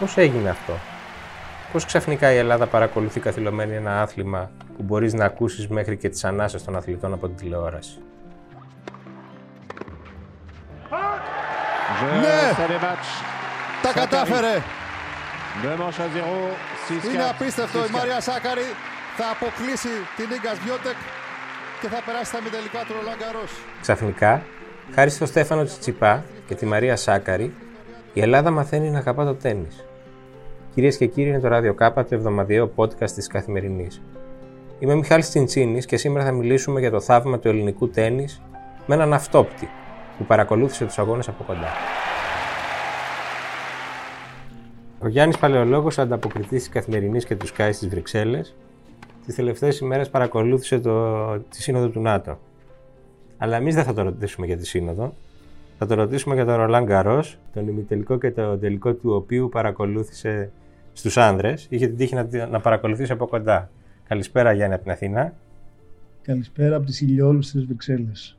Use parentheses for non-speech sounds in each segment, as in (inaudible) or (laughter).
Πώς έγινε αυτό; Πώς ξαφνικά η Ελλάδα παρακολουθεί καθυλωμένη ένα άθλημα που μπορείς να ακούσεις μέχρι και τις ανάσες των αθλητών από την τηλεόραση; Ναι! Τα κατάφερε! Είναι απίστευτο. Η Μαρία Σάκαρη θα αποκλείσει την Ίγκα Βιότεκ και θα περάσει στα τελικά του Ρολάν Ξαφνικά, χάρη στο Στέφανο Τσιτσιπά και τη Μαρία Σάκαρη, η Ελλάδα μαθαίνει να αγαπά το τέννις. Κυρίες και κύριοι, είναι το Radio Κάπα, το εβδομαδιαίο podcast της Καθημερινής. Είμαι ο Μιχάλης Τσιντσίνης και σήμερα θα μιλήσουμε για το θαύμα του ελληνικού τέννις με έναν αυτόπτη που παρακολούθησε τους αγώνες από κοντά. Ο Γιάννης Παλαιολόγος, ανταποκριτής της Καθημερινής και του ΣΚΑΙ στις Βρυξέλλες, τις τελευταίες ημέρες παρακολούθησε το, τη σύνοδο του ΝΑΤΟ. Αλλά εμείς δεν θα το ρωτήσουμε για τη σύνοδο. Θα το ρωτήσουμε για τον Ρολάν Γκαρός, τον ημιτελικό και το τελικό του οποίου παρακολούθησε στους άνδρες. Είχε την τύχη να, να παρακολουθήσει από κοντά. Καλησπέρα Γιάννη από την Αθήνα. Καλησπέρα από τις ηλιόλους της Βρυξέλλες.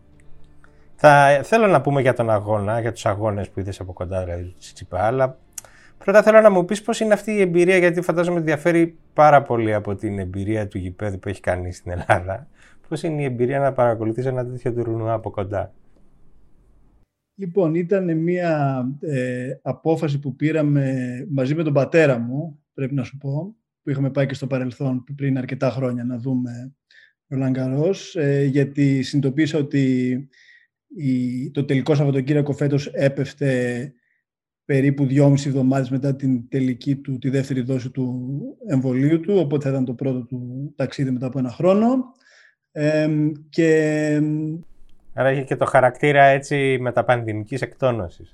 Θα θέλω να πούμε για τον αγώνα, για τους αγώνες που είδες από κοντά, δηλαδή του Τσιτσιπά, αλλά πρώτα θέλω να μου πεις πώς είναι αυτή η εμπειρία, γιατί φαντάζομαι ότι διαφέρει πάρα πολύ από την εμπειρία του γηπέδου που έχει κάνει στην Ελλάδα. Πώς είναι η εμπειρία να παρακολουθείς ένα τέτοιο τουρνουά από κοντά; Λοιπόν, ήταν μια ε, απόφαση που πήραμε μαζί με τον πατέρα μου, πρέπει να σου πω, που είχαμε πάει και στο παρελθόν πριν αρκετά χρόνια να δούμε Ρολάν Καρός, ε, γιατί συνειδητοποίησα ότι η, το τελικό Σαββατοκύριακο φέτος έπεφτε περίπου δυόμιση εβδομάδες μετά την τελική του, τη δεύτερη δόση του εμβολίου του, οπότε θα ήταν το πρώτο του ταξίδι μετά από ένα χρόνο. Ε, και... Άρα έχει και το χαρακτήρα έτσι μεταπανδημικής εκτόνωσης.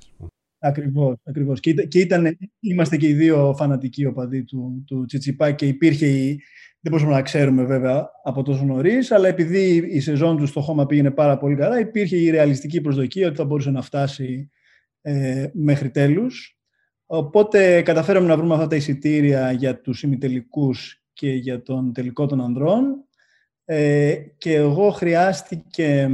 Ακριβώς, ακριβώς. Και, και ήταν, είμαστε και οι δύο φανατικοί οπαδοί του, του Τσιτσιπά και υπήρχε η, δεν μπορούσαμε να ξέρουμε βέβαια από τόσο νωρίς, αλλά επειδή η σεζόν του στο χώμα πήγαινε πάρα πολύ καλά, υπήρχε η ρεαλιστική προσδοκία ότι θα μπορούσε να φτάσει ε, μέχρι τέλους. Οπότε καταφέραμε να βρούμε αυτά τα εισιτήρια για τους ημιτελικούς και για τον τελικό των ανδρών. Ε, και εγώ χρειάστηκε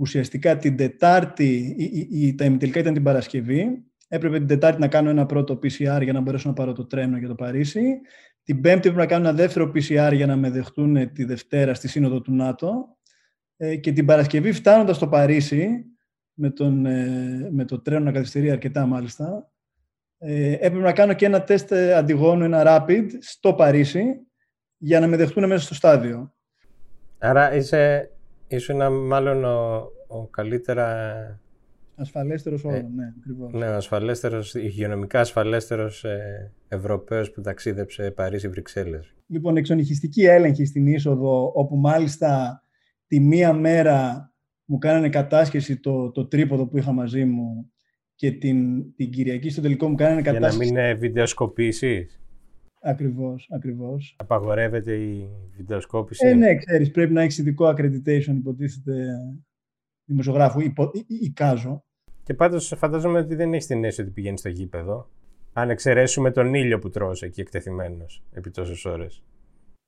ουσιαστικά την Τετάρτη, η, η, τα ημιτελικά ήταν την Παρασκευή, έπρεπε την Τετάρτη να κάνω ένα πρώτο PCR για να μπορέσω να πάρω το τρένο για το Παρίσι. Την Πέμπτη πρέπει να κάνω ένα δεύτερο PCR για να με δεχτούν τη Δευτέρα στη Σύνοδο του ΝΑΤΟ. Ε, και την Παρασκευή φτάνοντας στο Παρίσι, με, τον, ε, με το τρένο να καθυστερεί αρκετά μάλιστα, ε, έπρεπε να κάνω και ένα τεστ αντιγόνου, ένα rapid, στο Παρίσι, για να με δεχτούν μέσα στο στάδιο. Άρα είσαι, ήσουν μάλλον ο, ο καλύτερα Ασφαλέστερος όλων, ε, ναι, ακριβώς. Ναι, ο ασφαλέστερος, υγειονομικά ασφαλέστερος ε, Ευρωπαίος που ταξίδεψε Παρίσι-Βρυξέλλε. Λοιπόν, εξονυχιστική έλεγχη στην είσοδο, όπου μάλιστα τη μία μέρα μου κάνανε κατάσχεση το, το τρίποδο που είχα μαζί μου και την, την Κυριακή στο τελικό μου κάνανε κατάσχεση. Για να μην είναι βιντεοσκοπήσεις. Ακριβώς, ακριβώς. Απαγορεύεται η βιντεοσκόπηση; Ε, ναι, ξέρεις, πρέπει να έχεις ειδικό accreditation, υποτίθεται δημοσιογράφου, εικάζω. Και πάντως φαντάζομαι ότι δεν έχεις την αίσθηση ότι πηγαίνεις στο γήπεδο. Αν εξαιρέσουμε τον ήλιο που τρως εκεί εκτεθειμένος επί τόσες ώρες.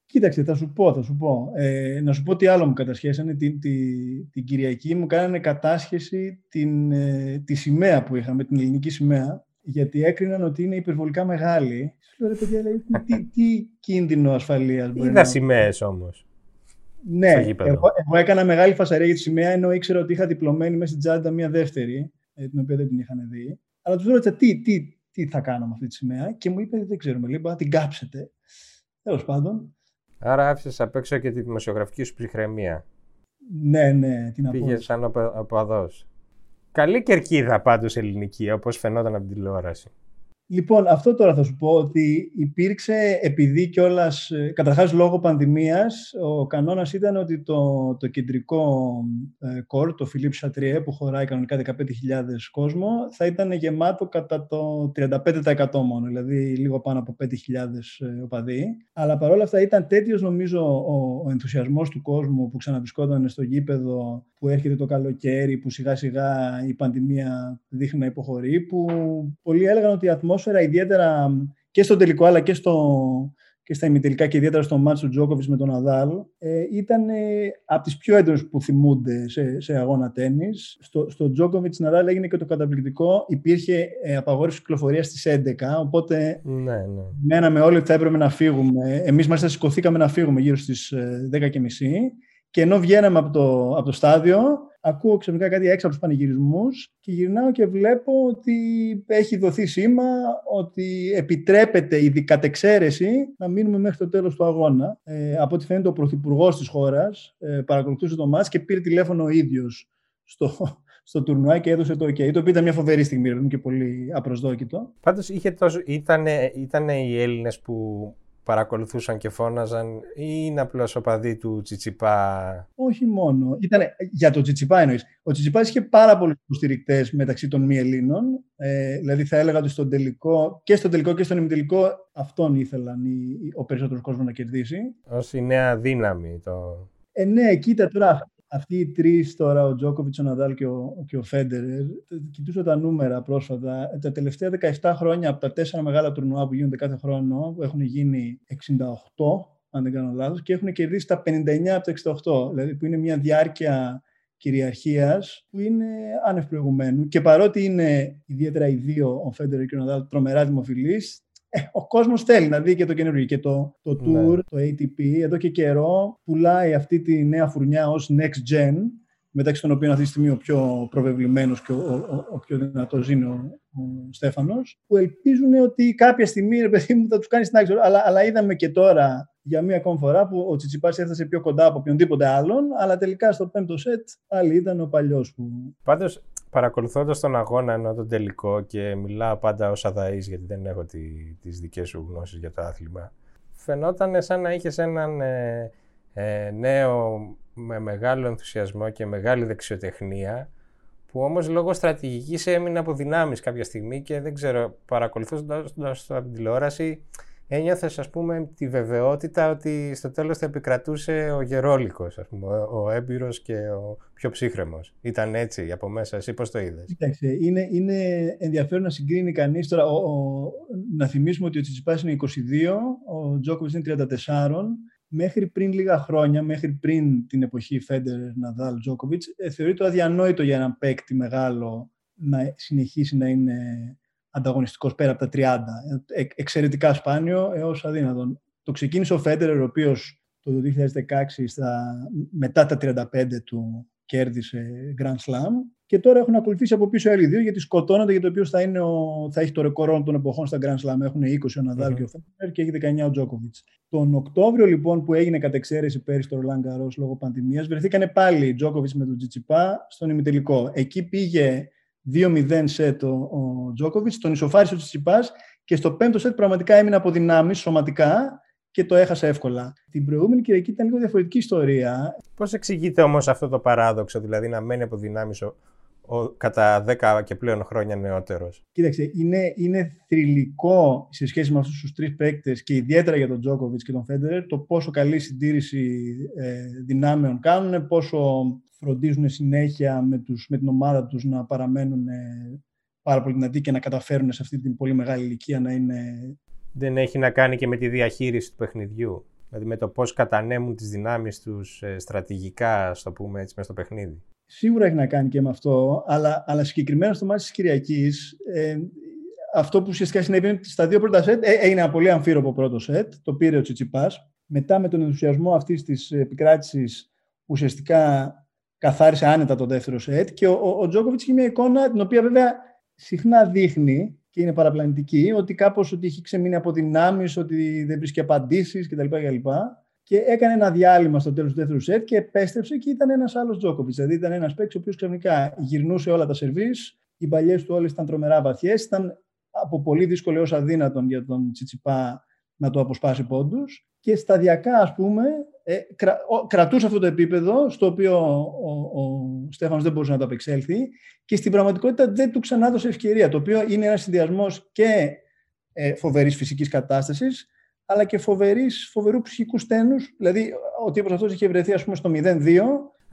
Κοίταξε, θα σου πω, θα σου πω. Ε, να σου πω τι άλλο μου κατασχέσανε. Την, την, την Κυριακή μου κάνανε κατάσχεση την, ε, τη σημαία που είχαμε, την ελληνική σημαία, γιατί έκριναν ότι είναι υπερβολικά μεγάλη. Σου λέω, παιδιά, τι, τι, κίνδυνο ασφαλείας μπορεί Είδα να... σημαίες όμως. Ναι, εγώ, εγώ, έκανα μεγάλη φασαρία για τη σημαία, ενώ ήξερα ότι είχα διπλωμένη μέσα στην τσάντα μία δεύτερη. Ε, την οποία δεν την είχαν δει. Αλλά τους ρώτησα τι, τι, τι θα κάνω με αυτή τη σημαία; Και μου είπε δεν ξέρουμε λίγο, να την κάψετε. Τέλος πάντων. Άρα άφησες απ' έξω και τη δημοσιογραφική σου ψυχραιμία. Ναι, ναι, την Πήγες σαν οπαδός. Καλή κερκίδα πάντως ελληνική, όπως φαινόταν από την τηλεόραση. Λοιπόν, αυτό τώρα θα σου πω ότι υπήρξε επειδή κιόλας, ε, καταρχάς λόγω πανδημίας, ο κανόνας ήταν ότι το, το κεντρικό ε, κορ, το Philippe Chatrier, που χωράει κανονικά 15.000 κόσμο, θα ήταν γεμάτο κατά το 35% μόνο, δηλαδή λίγο πάνω από 5.000 ε, οπαδοί. Αλλά παρόλα αυτά ήταν τέτοιος νομίζω ο, ο ενθουσιασμός του κόσμου που ξαναβρισκόταν στο γήπεδο, που έρχεται το καλοκαίρι, που σιγά σιγά η πανδημία δείχνει να υποχωρεί, που πολλοί έλεγαν ότι η ατμόσφαιρα ιδιαίτερα και στο τελικό αλλά και στο, και στα ημιτελικά και ιδιαίτερα στο μάτσο του Τζόκοβιτς με τον Ναδάλ, ε, ήταν ε, από τις πιο έντονες που θυμούνται σε, σε αγώνα τέννης. Στο, στο Τζόκοβιτς Ναδάλ έγινε και το καταπληκτικό. Υπήρχε ε, απαγόρευση κυκλοφορίας στις 11, οπότε Ναι, ναι. μέναμε όλοι ότι θα έπρεπε να φύγουμε. Εμείς μάλιστα σηκωθήκαμε να φύγουμε γύρω στις 10.30 και ενώ βγαίναμε από το, από το στάδιο, ακούω ξαφνικά κάτι έξω από τους πανηγυρισμούς και γυρνάω και βλέπω ότι έχει δοθεί σήμα ότι επιτρέπεται η κατ' εξαίρεση να μείνουμε μέχρι το τέλος του αγώνα. Ε, από ό,τι φαίνεται, ο πρωθυπουργός της χώρας ε, παρακολουθούσε το μάτς και πήρε τηλέφωνο ο ίδιος στο, (laughs) στο τουρνουά και έδωσε το OK. Το οποίο ήταν μια φοβερή στιγμή και πολύ απροσδόκητο. Πάντως είχε τόσο, ήταν, ήταν οι Έλληνες που παρακολουθούσαν και φώναζαν ή είναι απλώς οπαδοί του Τσιτσιπά; Όχι μόνο. Ήτανε, για το Τσιτσιπά εννοείς. Ο Τσιτσιπάς είχε πάρα πολλούς υποστηρικτές μεταξύ των μη Ελλήνων. Ε, δηλαδή θα έλεγα ότι στον τελικό, και στον τελικό και στον ημιτελικό αυτόν ήθελαν οι, ο περισσότερος κόσμος να κερδίσει. Ω η νέα δύναμη. Το... Ε, ναι, κοίτα τώρα αυτοί οι τρεις τώρα, ο Τζόκοβιτ, ο Ναδάλ και ο, και ο Φέντερερ, κοιτούσα τα νούμερα πρόσφατα. Τα τελευταία 17 χρόνια από τα τέσσερα μεγάλα τουρνουά που γίνονται κάθε χρόνο, που έχουν γίνει 68, αν δεν κάνω λάθος, και έχουν κερδίσει τα 59 από τα 68. Δηλαδή που είναι μια διάρκεια κυριαρχίας που είναι άνευ προηγουμένου. Και παρότι είναι ιδιαίτερα οι δύο, ο Φέντερερ και ο Ναδάλ, τρομερά δημοφιλείς, ε, ο κόσμος θέλει να δει και το καινούργιο. Και το, το ναι. Tour, το ATP, εδώ και καιρό πουλάει αυτή τη νέα φουρνιά ως next gen, μεταξύ των οποίων αυτή τη στιγμή ο πιο προβεβλημένος και ο, ο, ο πιο δυνατός είναι ο, ο Στέφανος, που ελπίζουν ότι κάποια στιγμή, ρε παιδί μου, θα τους κάνει στην άξιο. Αλλά, αλλά είδαμε και τώρα για μία ακόμη φορά που ο Τσιτσιπάς έφτασε πιο κοντά από οποιονδήποτε άλλον, αλλά τελικά στο πέμπτο σετ πάλι ήταν ο παλιός που... Πάντως, παρακολουθώντας τον αγώνα ενώ τον τελικό και μιλάω πάντα ως αδαής γιατί δεν έχω τι, τις δικές σου γνώσεις για το άθλημα φαινόταν σαν να είχες έναν ε, ε, νέο με μεγάλο ενθουσιασμό και μεγάλη δεξιοτεχνία που όμως λόγω στρατηγικής έμεινε από δυνάμεις κάποια στιγμή και δεν ξέρω παρακολουθώντας το από την τηλεόραση ένιωθες ας πούμε τη βεβαιότητα ότι στο τέλος θα επικρατούσε ο γερόλικος, ας πούμε, ο, ο έμπειρος και ο πιο ψύχρεμος. Ήταν έτσι από μέσα, εσύ πώς το είδες; Κοίταξε, είναι, είναι ενδιαφέρον να συγκρίνει κανείς τώρα, ο, ο, να θυμίσουμε ότι ο Τσιτσιπάς είναι 22, ο Τζόκοβιτς είναι 34, μέχρι πριν λίγα χρόνια, μέχρι πριν την εποχή Φέντερ, Ναδάλ, Τζόκοβιτς, ε, θεωρείται αδιανόητο για έναν παίκτη μεγάλο να συνεχίσει να είναι ανταγωνιστικός πέρα από τα 30. Ε, εξαιρετικά σπάνιο έως αδύνατον. Το ξεκίνησε ο Φέντερ, ο οποίος το 2016 στα, μετά τα 35 του κέρδισε Grand Slam και τώρα έχουν ακολουθήσει από πίσω άλλοι δύο γιατί σκοτώνονται για το οποίος θα, είναι ο, θα έχει το ρεκόρ όλων των εποχών στα Grand Slam. Έχουν 20 ο Ναδάλ και ο Φέντερ και έχει 19 ο Τζόκοβιτς. Τον Οκτώβριο λοιπόν που έγινε κατ' εξαίρεση πέρυσι το Ρολάν Καρό λόγω πανδημίας, βρεθήκανε πάλι Τζόκοβιτς με τον Τζιτσιπά στον ημιτελικό. Εκεί πήγε 2-0 σετ ο Τζόκοβιτ, τον ισοφάρισε ο Τσιτσιπά και στο πέμπτο σετ πραγματικά έμεινε από δυνάμεις σωματικά και το έχασε εύκολα. Την προηγούμενη Κυριακή ήταν λίγο διαφορετική ιστορία. Πώς εξηγείται όμως αυτό το παράδοξο, δηλαδή να μένει από δυνάμεις ο, ο, κατά 10 και πλέον χρόνια νεότερος; Κοίταξε, είναι, είναι θρηλυκό σε σχέση με αυτούς τους τρεις παίκτες και ιδιαίτερα για τον Τζόκοβιτ και τον Φέντερ το πόσο καλή συντήρηση ε, δυνάμεων κάνουν, πόσο φροντίζουν συνέχεια με, τους, με την ομάδα τους να παραμένουν ε, πάρα πολύ δυνατοί και να καταφέρουν σε αυτή την πολύ μεγάλη ηλικία να είναι... Δεν έχει να κάνει και με τη διαχείριση του παιχνιδιού. Δηλαδή με το πώς κατανέμουν τις δυνάμεις τους ε, στρατηγικά, στο πούμε έτσι, μέσα στο παιχνίδι. Σίγουρα έχει να κάνει και με αυτό, αλλά, αλλά συγκεκριμένα στο μάτι της Κυριακής, ε, αυτό που ουσιαστικά συνέβη στα δύο πρώτα σετ, ε, έγινε ένα πολύ αμφίροπο πρώτο σετ, το πήρε ο Τσιτσιπάς. Μετά με τον ενθουσιασμό αυτής της επικράτησης, ουσιαστικά καθάρισε άνετα το δεύτερο σετ και ο, ο, ο Τζόκοβιτ είχε μια εικόνα την οποία βέβαια συχνά δείχνει και είναι παραπλανητική, ότι κάπως ότι έχει ξεμείνει από δυνάμεις, ότι δεν βρίσκει απαντήσεις κτλ. κτλ. Και έκανε ένα διάλειμμα στο τέλος του δεύτερου σετ και επέστρεψε και ήταν ένας άλλος Τζόκοβιτ. Δηλαδή ήταν ένας παίκτης ο οποίος ξαφνικά γυρνούσε όλα τα σερβίς, οι παλιέ του όλες ήταν τρομερά βαθιές, ήταν από πολύ δύσκολο έως αδύνατον για τον Τσιτσιπά να το αποσπάσει πόντους. Και σταδιακά, ας πούμε, ε, κρα, ο, κρατούσε αυτό το επίπεδο στο οποίο ο, ο, ο Στέφανος δεν μπορούσε να το απεξέλθει και στην πραγματικότητα δεν του ξανάδωσε ευκαιρία, το οποίο είναι ένας συνδυασμός και ε, φοβερής φυσικής κατάστασης αλλά και φοβερής, φοβερού ψυχικούς στένους, δηλαδή ο τύπος αυτός είχε βρεθεί ας πούμε στο 0-2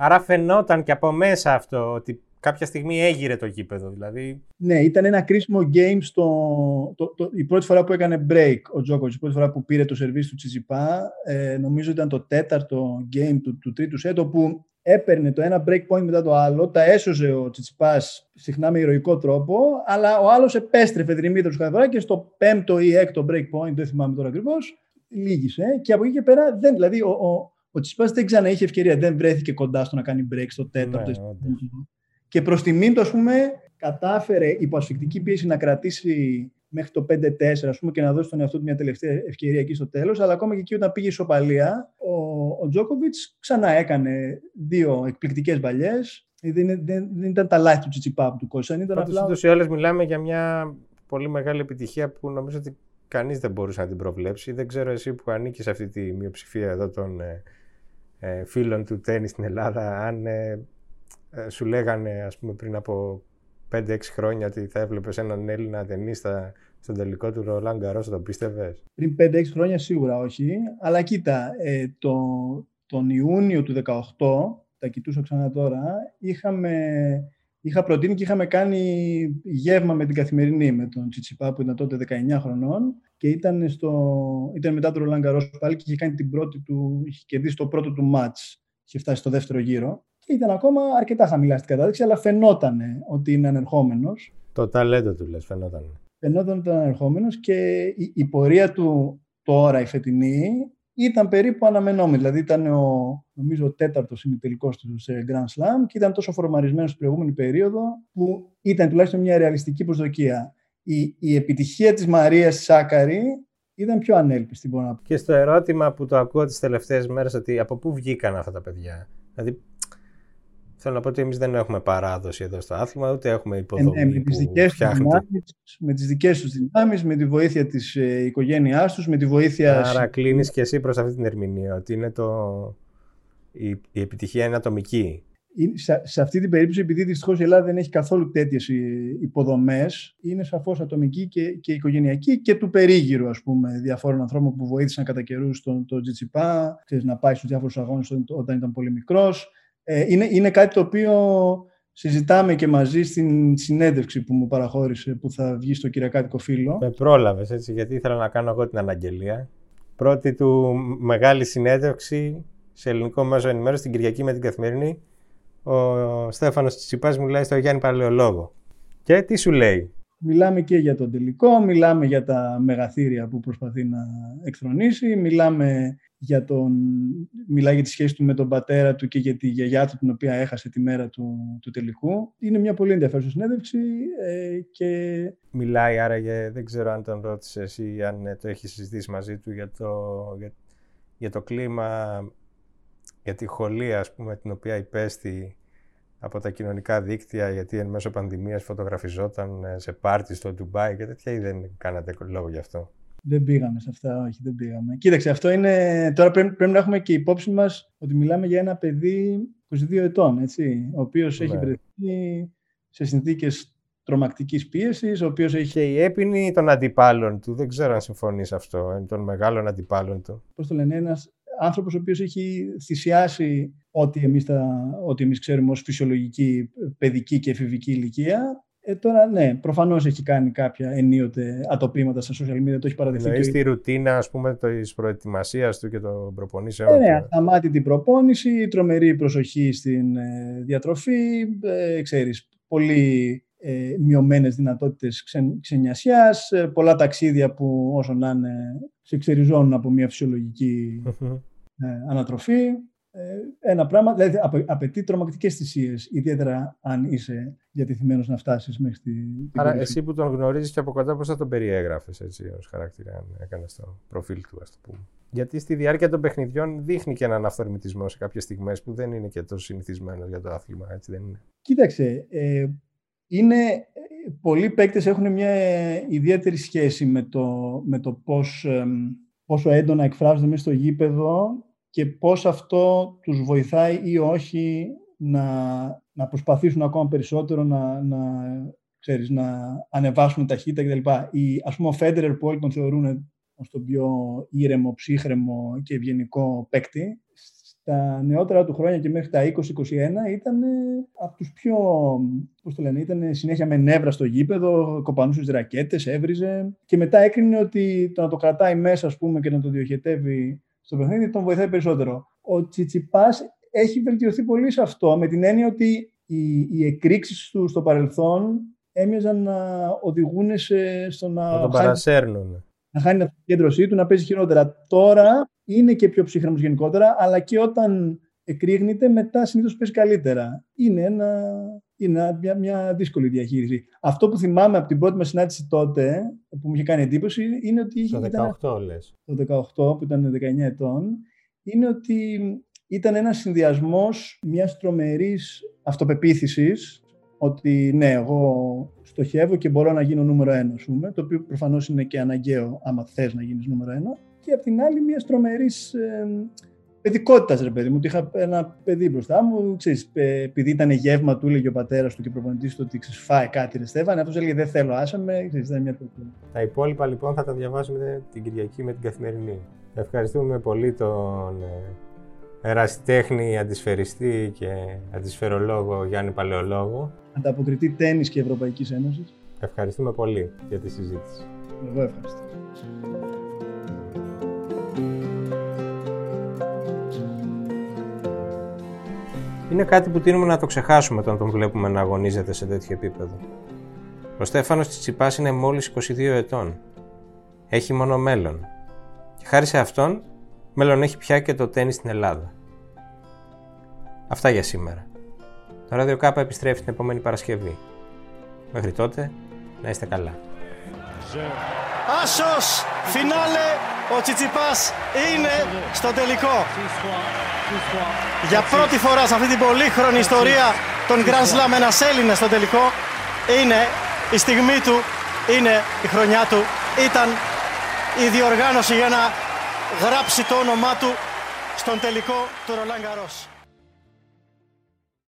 Άρα φαινόταν και από μέσα αυτό ότι κάποια στιγμή έγειρε το γήπεδο. Δηλαδή... Ναι, ήταν ένα κρίσιμο game στο, το, το, η πρώτη φορά που έκανε break ο Τζόκοβιτ, η πρώτη φορά που πήρε το σερβίς του Τσιτσιπά, ε, νομίζω ήταν το τέταρτο game του, του τρίτου σετ, όπου έπαιρνε το ένα break point μετά το άλλο, τα έσωζε ο Τσιτσιπάς συχνά με ηρωικό τρόπο, αλλά ο άλλος επέστρεφε δρυμύτερος κάθε φορά και στο πέμπτο ή έκτο break point, δεν θυμάμαι τώρα ακριβώς, λύγησε και από εκεί και πέρα δεν, δηλαδή ο, ο, ο Τσιτσιπάς δεν ξανά είχε ευκαιρία, δεν βρέθηκε κοντά στο να κάνει break στο τέταρτο. Ναι, και προς τιμήν του, ας πούμε, κατάφερε υπό ασφικτική πίεση να κρατήσει μέχρι το 5-4 ας πούμε, και να δώσει τον εαυτό του μια τελευταία ευκαιρία εκεί στο τέλος. Αλλά ακόμα και εκεί όταν πήγε η ισοπαλία, ο, ο Τζόκοβιτς ξανά έκανε δύο εκπληκτικές μπαλιές. Δεν, δεν, δεν ήταν τα λάθη του Τσιτσιπά που του κόστησαν. Ήταν απλά... Πάντως, όλες μιλάμε για μια πολύ μεγάλη επιτυχία που νομίζω ότι κανείς δεν μπορούσε να την προβλέψει. Δεν ξέρω εσύ που ανήκεις σε αυτή τη μειοψηφία εδώ των ε, ε, φίλων του τέννις στην Ελλάδα, αν ε, ε, σου λέγανε ας πούμε πριν από 5-6 χρόνια ότι θα έβλεπες έναν Έλληνα ταινίστα στον τελικό του Ρολάν Γκαρός, το πίστευες; Πριν 5-6 χρόνια σίγουρα όχι. Αλλά κοίτα, ε, το, τον Ιούνιο του 2018, τα κοιτούσα ξανά τώρα, είχαμε, είχα προτείνει και είχαμε κάνει γεύμα με την καθημερινή με τον Τσιτσιπά που ήταν τότε 19 χρονών και ήταν, στο, ήταν μετά τον Ρολάν Γκαρός πάλι και είχε κάνει την πρώτη του, είχε κερδίσει το πρώτο του μάτς. Είχε φτάσει στο δεύτερο γύρο ήταν ακόμα αρκετά χαμηλά στην κατάδειξη, αλλά φαινόταν ότι είναι ανερχόμενος. Το ταλέντο του λες, φαινόταν. Φαινόταν ότι ήταν ανερχόμενος και η, η, πορεία του τώρα, η φετινή, ήταν περίπου αναμενόμενη. Δηλαδή ήταν ο, νομίζω, ο τέταρτος ημιτελικός του σε Grand Slam και ήταν τόσο φορμαρισμένος στην προηγούμενη περίοδο που ήταν τουλάχιστον μια ρεαλιστική προσδοκία. Η, η επιτυχία της Μαρίας Σάκαρη ήταν πιο ανέλπιστη, μπορώ να πω. Και στο ερώτημα που το ακούω τις τελευταίες μέρες, ότι από πού βγήκαν αυτά τα παιδιά; Δηλαδή, Θέλω να πω ότι εμείς δεν έχουμε παράδοση εδώ στο άθλημα, ούτε έχουμε υποδομή. Ε, ναι, με τις δικές τους δυνάμεις, με τις δικές τους δυνάμεις, με τη βοήθεια της ε, οικογένειάς τους, με τη βοήθεια. Άρα κλείνεις και εσύ προς αυτή την ερμηνεία, ότι είναι το... η, η επιτυχία είναι ατομική. Σε, σε αυτή την περίπτωση, επειδή δυστυχώς η Ελλάδα δεν έχει καθόλου τέτοιες υποδομές, είναι σαφώς ατομική και, και οικογενειακή και του περίγυρου, ας πούμε, διαφόρων ανθρώπων που βοήθησαν κατά καιρούς τον, τον Τζιτσιπά, να πάει στους διάφορους αγώνες όταν ήταν πολύ μικρός ε, είναι, είναι κάτι το οποίο συζητάμε και μαζί στην συνέντευξη που μου παραχώρησε που θα βγει στο Κυριακάτικο Φίλο. Με πρόλαβες έτσι, γιατί ήθελα να κάνω εγώ την αναγγελία. Πρώτη του μεγάλη συνέντευξη σε ελληνικό μέσο ενημέρωσης την Κυριακή με την Καθημερινή. Ο Στέφανος Τσιπάς μιλάει στο Γιάννη Παλαιολόγο. Και τι σου λέει; Μιλάμε και για τον τελικό, μιλάμε για τα μεγαθύρια που προσπαθεί να εκθρονήσει, μιλάμε για τον, μιλάει για τη σχέση του με τον πατέρα του και για τη γιαγιά του την οποία έχασε τη μέρα του, του τελικού. Είναι μια πολύ ενδιαφέρουσα συνέντευξη ε, και... Μιλάει άραγε, δεν ξέρω αν τον ρώτησε ή αν ε, το έχεις συζητήσει μαζί του για το, για, για το κλίμα, για τη χολή ας πούμε την οποία υπέστη από τα κοινωνικά δίκτυα γιατί εν μέσω πανδημίας φωτογραφιζόταν ε, σε πάρτι στο Ντουμπάι και τέτοια ή δεν κάνατε λόγο γι' αυτό; Δεν πήγαμε σε αυτά, όχι, δεν πήγαμε. Κοίταξε, αυτό είναι. Τώρα πρέπει, πρέπει να έχουμε και υπόψη μας ότι μιλάμε για ένα παιδί 22 ετών, έτσι, ο οποίος έχει ναι. βρεθεί σε συνθήκες τρομακτικής πίεσης, ο οποίος έχει. Και η έπινη των αντιπάλων του, δεν ξέρω αν συμφωνείς αυτό, των μεγάλων αντιπάλων του. Πώς το λένε, ένας άνθρωπος ο οποίος έχει θυσιάσει ό,τι εμείς εμείς ξέρουμε ως φυσιολογική παιδική και εφηβική ηλικία ε, τώρα, ναι, προφανώς έχει κάνει κάποια ενίοτε ατοπήματα στα social media, το έχει παραδεχθεί. Ναι, στη ρουτίνα, ας πούμε, της προετοιμασίας του και των προπονήσεων. Ε, ναι, ασταμάτητη προπόνηση, τρομερή προσοχή στην ε, διατροφή, ε, ξέρεις, πολύ ε, μειωμένες δυνατότητες ξεν, ξενιασιάς, ε, πολλά ταξίδια που όσο να είναι σε ξεριζώνουν από μια φυσιολογική ε, ανατροφή. Ε, ένα πράγμα, δηλαδή απαιτεί τρομακτικές θυσίες, ιδιαίτερα αν είσαι διατεθειμένος να φτάσεις μέχρι τη, την Άρα εσύ που τον γνωρίζεις και από κοντά πώς θα τον περιέγραφες έτσι ως χαρακτήρα, αν έκανες το προφίλ του ας το πούμε. Γιατί στη διάρκεια των παιχνιδιών δείχνει και έναν αυθορμητισμό σε κάποιες στιγμές που δεν είναι και τόσο συνηθισμένο για το άθλημα, έτσι δεν είναι. Κοίταξε, ε, είναι, πολλοί παίκτες έχουν μια ιδιαίτερη σχέση με το, με το πώς, ε, πόσο έντονα εκφράζονται μέσα στο γήπεδο και πώς αυτό τους βοηθάει ή όχι να, να προσπαθήσουν ακόμα περισσότερο να, να, ξέρεις, να ανεβάσουν ταχύτητα κτλ. Η, ας πούμε ο Φέντερερ που όλοι τον θεωρούν ως τον πιο ήρεμο, ψύχρεμο και ευγενικό παίκτη, στα νεότερα του χρόνια και μέχρι τα 20-21 ήταν από τους πιο, πώς το λένε, ήταν συνέχεια με νεύρα στο γήπεδο, κοπανούσες τις ρακέτες, έβριζε και μετά έκρινε ότι το να το κρατάει μέσα ας πούμε, και να το διοχετεύει στο παιχνίδι τον βοηθάει περισσότερο. Ο Τσιτσιπάς έχει βελτιωθεί πολύ σε αυτό με την έννοια ότι οι, οι εκρήξεις του στο παρελθόν έμοιαζαν να οδηγούν σε, στο να, να τον παρασέρνουν. Να χάνει την κέντρωσή του, να παίζει χειρότερα. Τώρα είναι και πιο ψύχρεμος γενικότερα, αλλά και όταν εκρήγνεται, μετά συνήθως παίζει καλύτερα. Είναι, ένα, είναι μια, μια δύσκολη διαχείριση. Αυτό που θυμάμαι από την πρώτη μας συνάντηση τότε, που μου είχε κάνει εντύπωση, είναι ότι... Το 18 ήταν, λες. Το 18 που ήταν 19 ετών, είναι ότι ήταν ένας συνδυασμός μιας τρομερής αυτοπεποίθησης ότι ναι, εγώ στοχεύω και μπορώ να γίνω νούμερο ένα, πούμε, το οποίο προφανώς είναι και αναγκαίο άμα θες να γίνεις νούμερο ένα. Και απ' την άλλη μιας τρομερής ε, παιδικότητας, ρε παιδί μου. Ότι είχα ένα παιδί μπροστά μου, ξέρεις, επειδή ήταν γεύμα του, έλεγε ο πατέρας του και προπονητής του ότι ξέρεις, φάει κάτι, ρε Στέφαν. Αυτός έλεγε Δεν θέλω, άσε με. Ξέρεις, ήταν μια τα υπόλοιπα λοιπόν θα τα διαβάσουμε την Κυριακή με την καθημερινή. Ευχαριστούμε πολύ τον ε, ερασιτέχνη, αντισφαιριστή και αντισφαιρολόγο Γιάννη Παλαιολόγο. Ανταποκριτή τέννη και Ευρωπαϊκής Ένωσης. Ευχαριστούμε πολύ για τη συζήτηση. Εγώ ευχαριστώ. Είναι κάτι που τείνουμε να το ξεχάσουμε όταν τον βλέπουμε να αγωνίζεται σε τέτοιο επίπεδο. Ο Στέφανος Τσιτσιπάς είναι μόλις 22 ετών. Έχει μόνο μέλλον. Και χάρη σε αυτόν μέλλον έχει πια και το τέννις στην Ελλάδα. Αυτά για σήμερα. Το Radio K επιστρέφει την επόμενη Παρασκευή. Μέχρι τότε, να είστε καλά. Άσος, φινάλε, ο Τσιτσιπάς είναι στο τελικό. Για πρώτη φορά σε αυτή την πολύχρονη ιστορία των Grand Slam ένας Έλληνας στο τελικό είναι η στιγμή του, είναι η χρονιά του. Ήταν η διοργάνωση για να γράψει το όνομά του στον τελικό του Ρολάν Γκαρός.